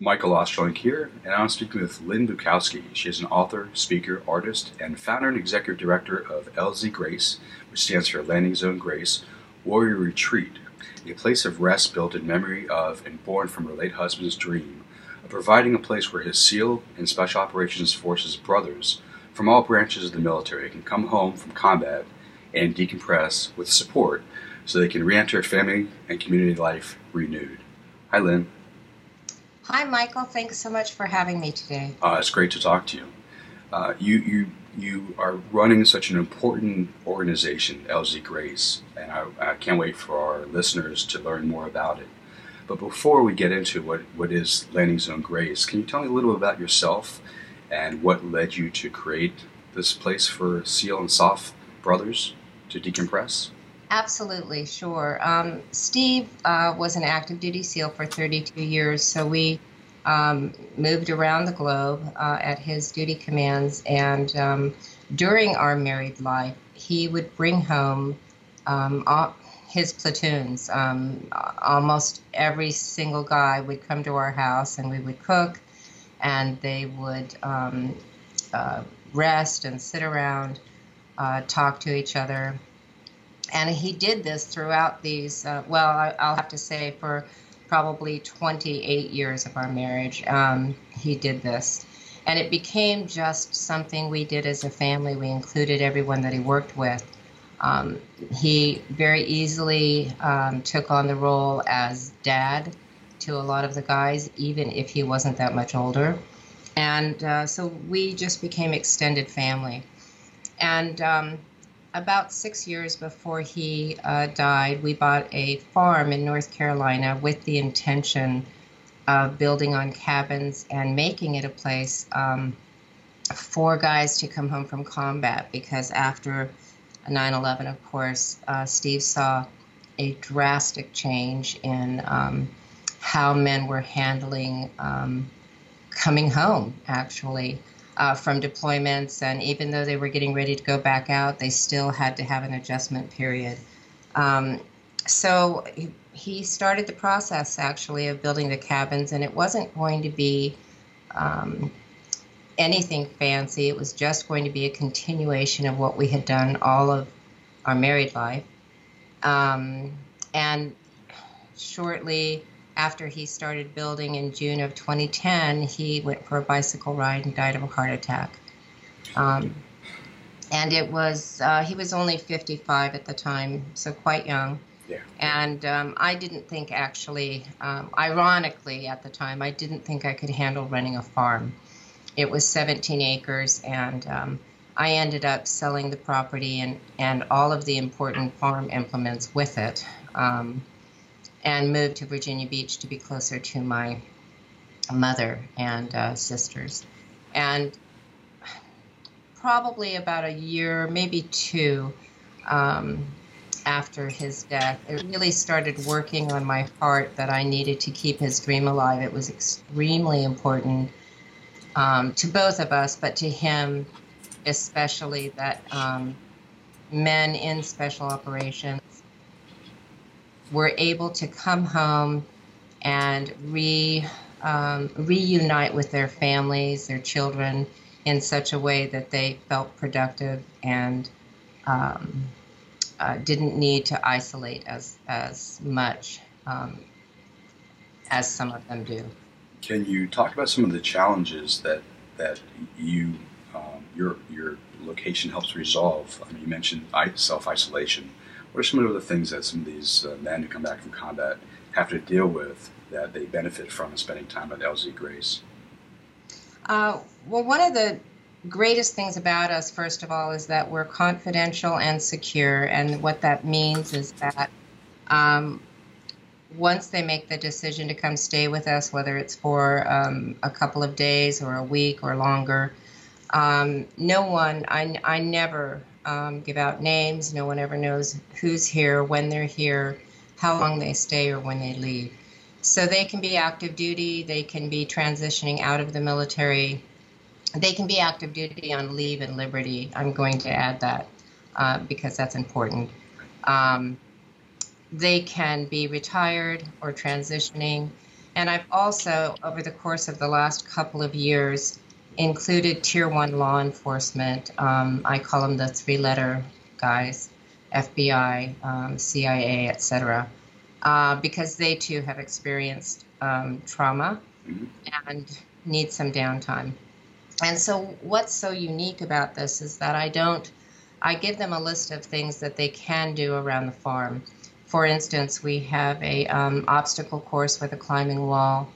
Michael Ostrolenk here, and I'm speaking with Lynn Bukowski. She is an author, speaker, artist, and founder and executive director of LZ Grace, which stands for Landing Zone Grace Warrior Retreat, a place of rest built in memory of and born from her late husband's dream of providing a place where his SEAL and Special Operations Forces brothers from all branches of the military can come home from combat and decompress with support so they can re enter family and community life renewed. Hi, Lynn. Hi, Michael. Thanks so much for having me today. Uh, it's great to talk to you. Uh, you you you are running such an important organization, LZ Grace, and I, I, can't wait for our listeners to learn more about it. But before we get into what, what is Landing Zone Grace, can you tell me a little about yourself and what led you to create this place for SEAL and SOF brothers to decompress? Absolutely, sure. Um, Steve uh, was an active duty SEAL for 32 years, so we um, moved around the globe uh, at his duty commands. And um, during our married life, he would bring home um, all, his platoons. Um, almost every single guy would come to our house and we would cook, and they would um, uh, rest and sit around, uh, talk to each other and he did this throughout these, uh, well, I, will have to say for probably 28 years of our marriage, um, he did this. And it became just something we did as a family. We included everyone that he worked with. Um, he very easily um, took on the role as dad to a lot of the guys, even if he wasn't that much older. And uh, so we just became extended family. And um, about six years before he uh, died, we bought a farm in North Carolina with the intention of building on cabins and making it a place um, for guys to come home from combat. Because after 9 11, of course, uh, Steve saw a drastic change in um, how men were handling um, coming home, actually uh, from deployments, and even though they were getting ready to go back out, they still had to have an adjustment period. Um, so he, started the process actually of building the cabins, and it wasn't going to be um, anything fancy. It was just going to be a continuation of what we had done all of our married life. Um, and shortly after he started building in June of 2010, he went for a bicycle ride and died of a heart attack. Um, and it was, uh, he was only 55 at the time, so quite young. Yeah. And um, I didn't think actually, um, ironically at the time, I didn't think I could handle running a farm. It was 17 acres, and um, I ended up selling the property and, and all of the important farm implements with it. And moved to Virginia Beach to be closer to my mother and uh, sisters. And probably about a year, maybe two, um, after his death, it really started working on my heart that I needed to keep his dream alive. It was extremely important um, to both of us, but to him especially, that um, men in special operations were able to come home and re um, reunite with their families, their children, in such a way that they felt productive and um, uh, didn't need to isolate as as much um, as some of them do. Can you talk about some of the challenges that that you um, your your location helps resolve? I mean, you mentioned self isolation. What are some of the things that some of these uh, men who come back from combat have to deal with that they benefit from spending time at LZ Grace? Uh, well, one of the greatest things about us, first of all, is that we're confidential and secure. And what that means is that um, once they make the decision to come stay with us, whether it's for um, a couple of days or a week or longer, um, no one, I, I never um, give out names. No one ever knows who's here, when they're here, how long they stay, or when they leave. So they can be active duty, they can be transitioning out of the military, they can be active duty on leave and liberty. I'm going to add that uh, because that's important. Um, they can be retired or transitioning, And I've also, over the course of the last couple of years, included tier one law enforcement. Um, I call them the three letter guys FBI, um, CIA, etc., uh, because they too have experienced um, trauma mm-hmm. and need some downtime. And so, what's so unique about this is that I don't, I give them a list of things that they can do around the farm. For instance, we have a um, obstacle course with a climbing wall.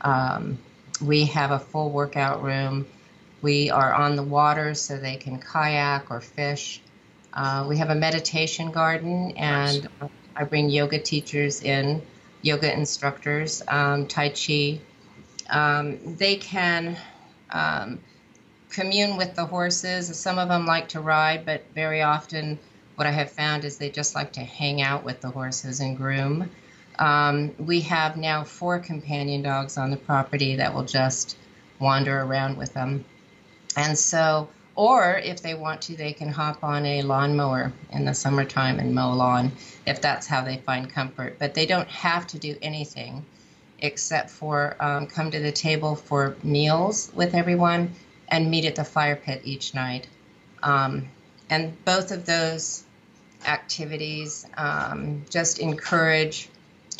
Um, we have a full workout room. We are on the water so they can kayak or fish. Uh, we have a meditation garden, and nice. I bring yoga teachers in, yoga instructors, um, Tai Chi. Um, they can um, commune with the horses. Some of them like to ride, but very often, what I have found is they just like to hang out with the horses and groom. Um, we have now four companion dogs on the property that will just wander around with them. And so or if they want to, they can hop on a lawnmower in the summertime and mow lawn if that's how they find comfort. But they don't have to do anything except for um, come to the table for meals with everyone and meet at the fire pit each night. Um, and both of those activities um, just encourage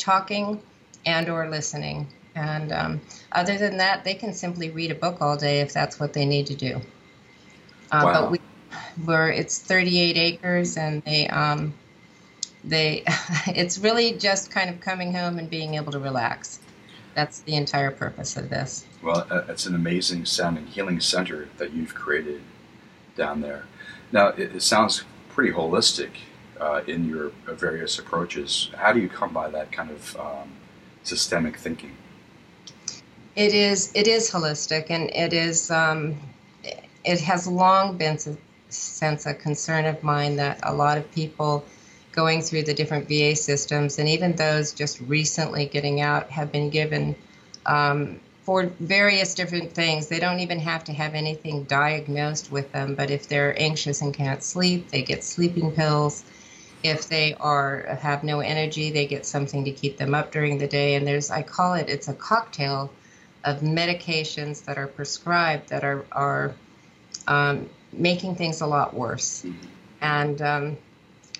talking and or listening. And um, other than that, they can simply read a book all day if that's what they need to do. Uh, wow. But we were it's 38 acres, and they um, they it's really just kind of coming home and being able to relax. That's the entire purpose of this. Well, uh, it's an amazing sounding healing center that you've created down there. Now, it, it sounds pretty holistic uh, in your various approaches. How do you come by that kind of um, systemic thinking? It is it is holistic, and it is um, it has long been since a concern of mine that a lot of people going through the different VA systems and even those just recently getting out have been given um, for various different things. They don't even have to have anything diagnosed with them, but if they're anxious and can't sleep, they get sleeping pills. If they are have no energy, they get something to keep them up during the day. And there's I call it it's a cocktail of medications that are prescribed that are are um, making things a lot worse. And, um,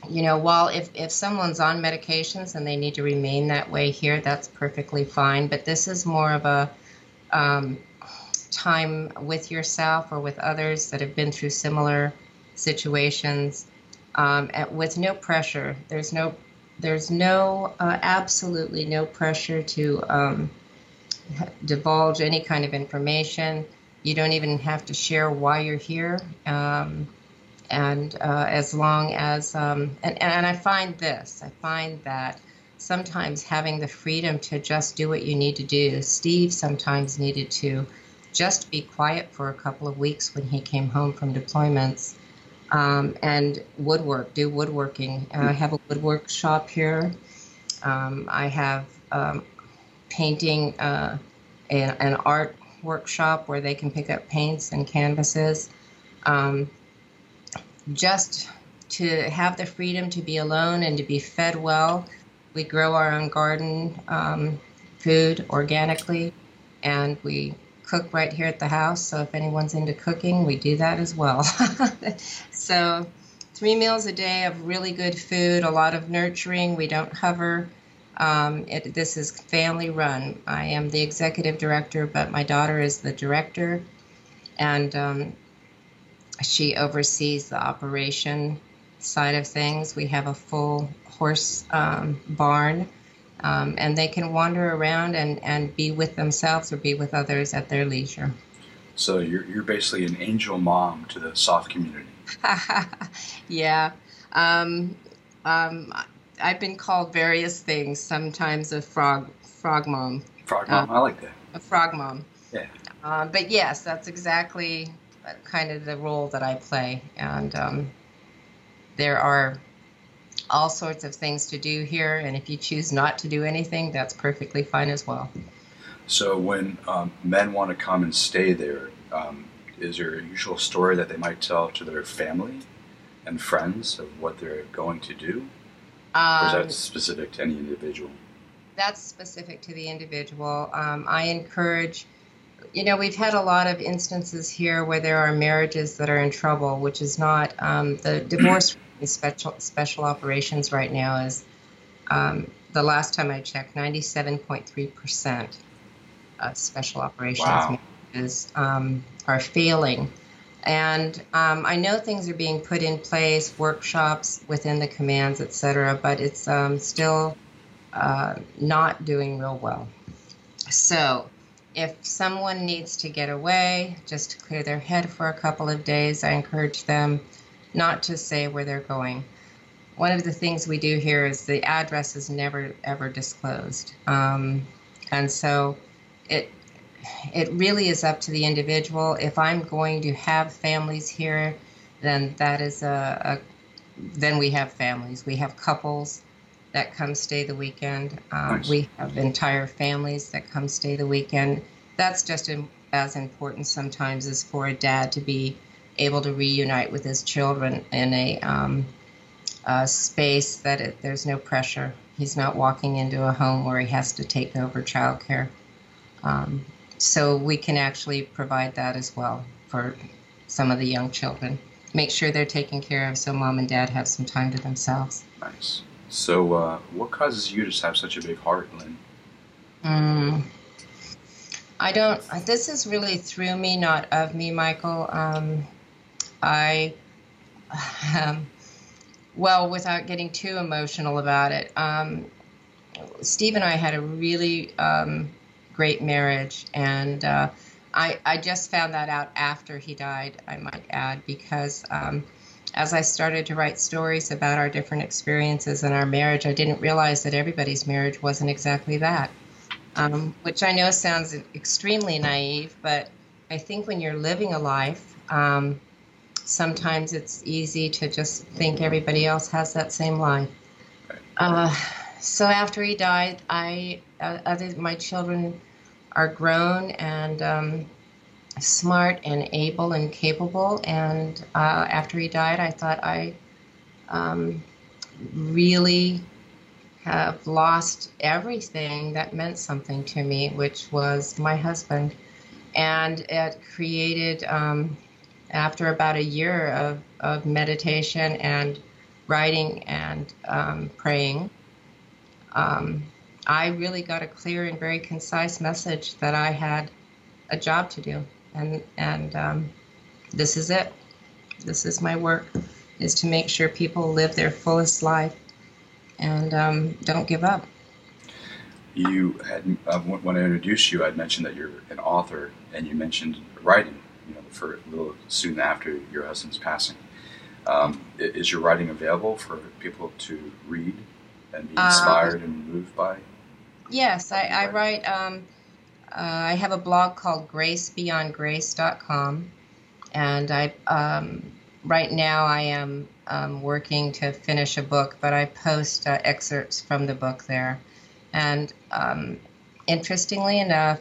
you know, while if, if someone's on medications and they need to remain that way here, that's perfectly fine. But this is more of a um, time with yourself or with others that have been through similar situations um, at, with no pressure. There's no, there's no, uh, absolutely no pressure to um, divulge any kind of information. You don't even have to share why you're here. Um, and uh, as long as, um, and, and I find this, I find that sometimes having the freedom to just do what you need to do. Steve sometimes needed to just be quiet for a couple of weeks when he came home from deployments um, and woodwork, do woodworking. Uh, I have a woodwork shop here. Um, I have um, painting uh, an art workshop where they can pick up paints and canvases. Um, just to have the freedom to be alone and to be fed well. We grow our own garden um, food organically, and we cook right here at the house. So if anyone's into cooking, we do that as well. so three meals a day of really good food, a lot of nurturing. We don't hover. Um, it, this is family run. I am the executive director, but my daughter is the director, and um, she oversees the operation side of things. We have a full horse um, barn, um, and they can wander around and, and be with themselves or be with others at their leisure. So you're, you're basically an angel mom to the SOF community. yeah. Um, um, I've been called various things. Sometimes a frog frog mom. Frog mom, uh, I like that. A frog mom. Yeah. Uh, but yes, that's exactly kind of the role that I play, and um, there are all sorts of things to do here. And if you choose not to do anything, that's perfectly fine as well. So when um, men want to come and stay there, um, is there a usual story that they might tell to their family and friends of what they're going to do? Um, or is that um, specific to any individual? that's specific to the individual. Um, I encourage, you know, we've had a lot of instances here where there are marriages that are in trouble, which is not um, the divorce special special operations right now is um, the last time I checked, 97.3 percent of special operations wow. um, are failing. And um, I know things are being put in place, workshops within the commands, et cetera, but it's um, still uh, not doing real well. So, if someone needs to get away just to clear their head for a couple of days, I encourage them not to say where they're going. One of the things we do here is the address is never ever disclosed, um, and so it it really is up to the individual. If I'm going to have families here, then that is a, a then we have families. We have couples that come stay the weekend. Um, Nice. We have entire families that come stay the weekend. That's just im- as important sometimes as for a dad to be able to reunite with his children in a, um, a space that it, there's no pressure. He's not walking into a home where he has to take over childcare. Um, so we can actually provide that as well for some of the young children. Make sure they're taken care of so mom and dad have some time to themselves. Nice. So, uh, what causes you to have such a big heart, Lynn? Mm. I don't. This is really through me, not of me, Michael. Um, I, um, well, without getting too emotional about it, um, Steve and I had a really um, great marriage, and uh, I I just found that out after he died. I might add because. Um, as I started to write stories about our different experiences in our marriage, I didn't realize that everybody's marriage wasn't exactly that um, which I know sounds extremely naive, but I think when you're living a life, um, sometimes it's easy to just think everybody else has that same life. Uh, so after he died, I uh, other my children are grown and um, smart and able and capable. And uh, after he died, I thought I um, really have lost everything that meant something to me, which was my husband. And it created, um, after about a year of, of meditation and writing and um, praying, um, I really got a clear and very concise message that I had a job to do. And, and um, this is it. This is my work, is to make sure people live their fullest life and um, don't give up. You had uh, when when I introduced you, I'd mentioned that you're an author, and you mentioned writing. For a little soon after your husband's passing. Um, is your writing available for people to read and be Um, inspired and moved by? Yes, I, I write. Um, uh, I have a blog called gracebeyondgrace.com, and I um, right now I am um, working to finish a book, but I post uh, excerpts from the book there. And um, interestingly enough,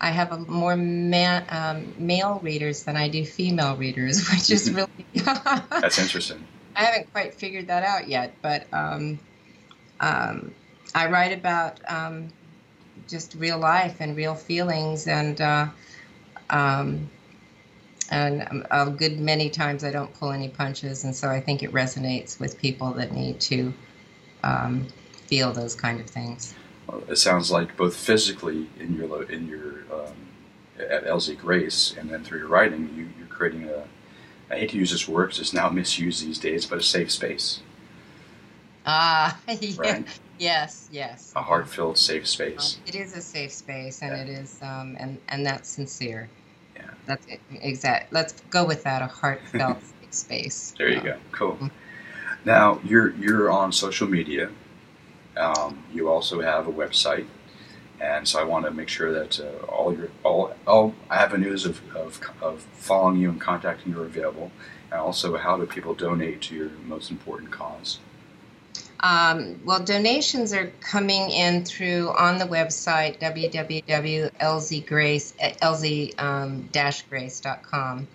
I have a more ma- um, male readers than I do female readers, which is really That's interesting. I haven't quite figured that out yet, but um, um, I write about um, just real life and real feelings, and uh, um, and a good many times I don't pull any punches, and so I think it resonates with people that need to um, feel those kind of things. Well, it sounds like both physically in your in your um, at LZ Grace, and then through your writing, you, you're creating a. I hate to use this word because it's now misused these days, but a safe space, Ah, yeah. right? yes, yes. A heart-filled, safe space. It is a safe space, and Yeah. it is, um, and and that's sincere. Yeah. That's it, exact. Let's go with that. A heartfelt safe space. There you Um, go. Cool. Now you're you're on social media. Um, you also have a website, and so I want to make sure that uh, all your all all avenues of, of of following you and contacting you are available, and also how do people donate to your most important cause? Um, well, donations are coming in through on the website www.lzgrace lz-grace.com.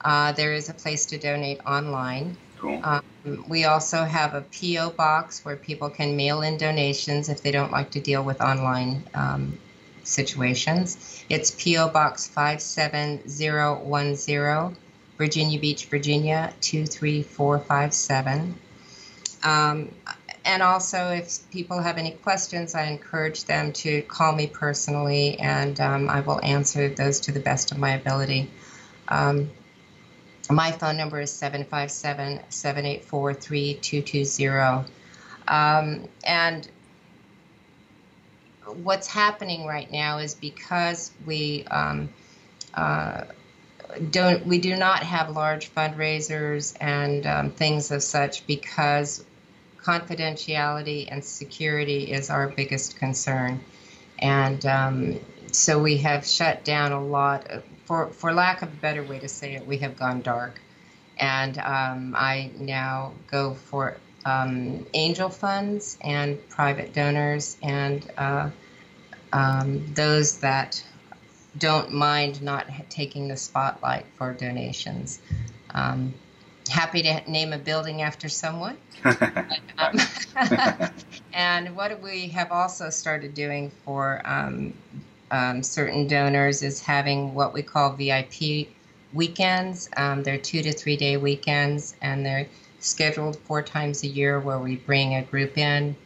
Uh, there is a place to donate online, Cool. Um, we also have a P.O. box where people can mail in donations if they don't like to deal with online um, situations. It's P.O. Box 57010, Virginia Beach, Virginia 23457. Um, and also, if people have any questions, I encourage them to call me personally, and um, I will answer those to the best of my ability. Um, my phone number is 757 784 3220. Um, and what's happening right now is because we um, uh, don't we do not have large fundraisers and um, things of such because confidentiality and security is our biggest concern and um, so we have shut down a lot of, for for lack of a better way to say it we have gone dark and um, i now go for um, angel funds and private donors and uh, um, those that don't mind not taking the spotlight for donations. Um, happy to name a building after someone. um, and what we have also started doing for um, certain donors is having what we call VIP weekends. Um, they're two to three day weekends, and they're scheduled four times a year where we bring a group in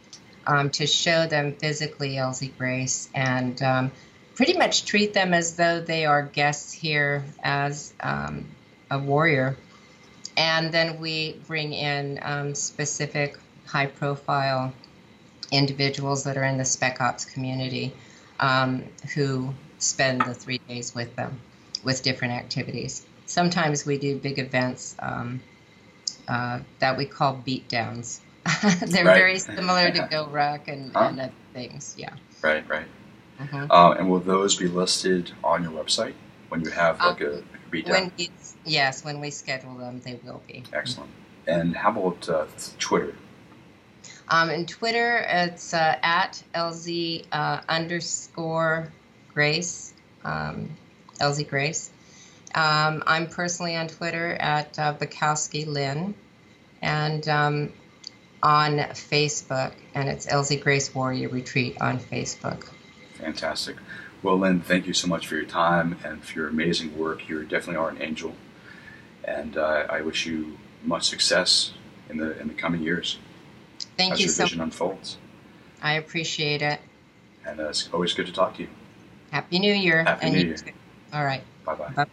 um, to show them physically LZ Grace and um, pretty much treat them as though they are guests here as um, a warrior. And then we bring in um, specific high profile individuals that are in the Spec Ops community um, who spend the three days with them with different activities. Sometimes we do big events um, uh, that we call beatdowns. They're Right. very similar to GORUCK and, Huh? and other things. Yeah. right, right. Mhm. Um, and will those be listed on your website when you have like a beat down? When we, yes, when we schedule them, they will be. Excellent. And how about uh, Twitter? Um, and Twitter, it's uh, at LZ uh, underscore Grace, um, LZ Grace. Um, I'm personally on Twitter at uh, Bukowski Lynn, and um, on Facebook, and it's LZ Grace Warrior Retreat on Facebook. Fantastic. Well, Lynn, thank you so much for your time and for your amazing work. You definitely are an angel, and uh, I wish you much success in the in the coming years Thank as you your so vision unfolds. I appreciate it. And uh, it's always good to talk to you. Happy New Year. Happy and New Year. too. All right. Bye. Bye.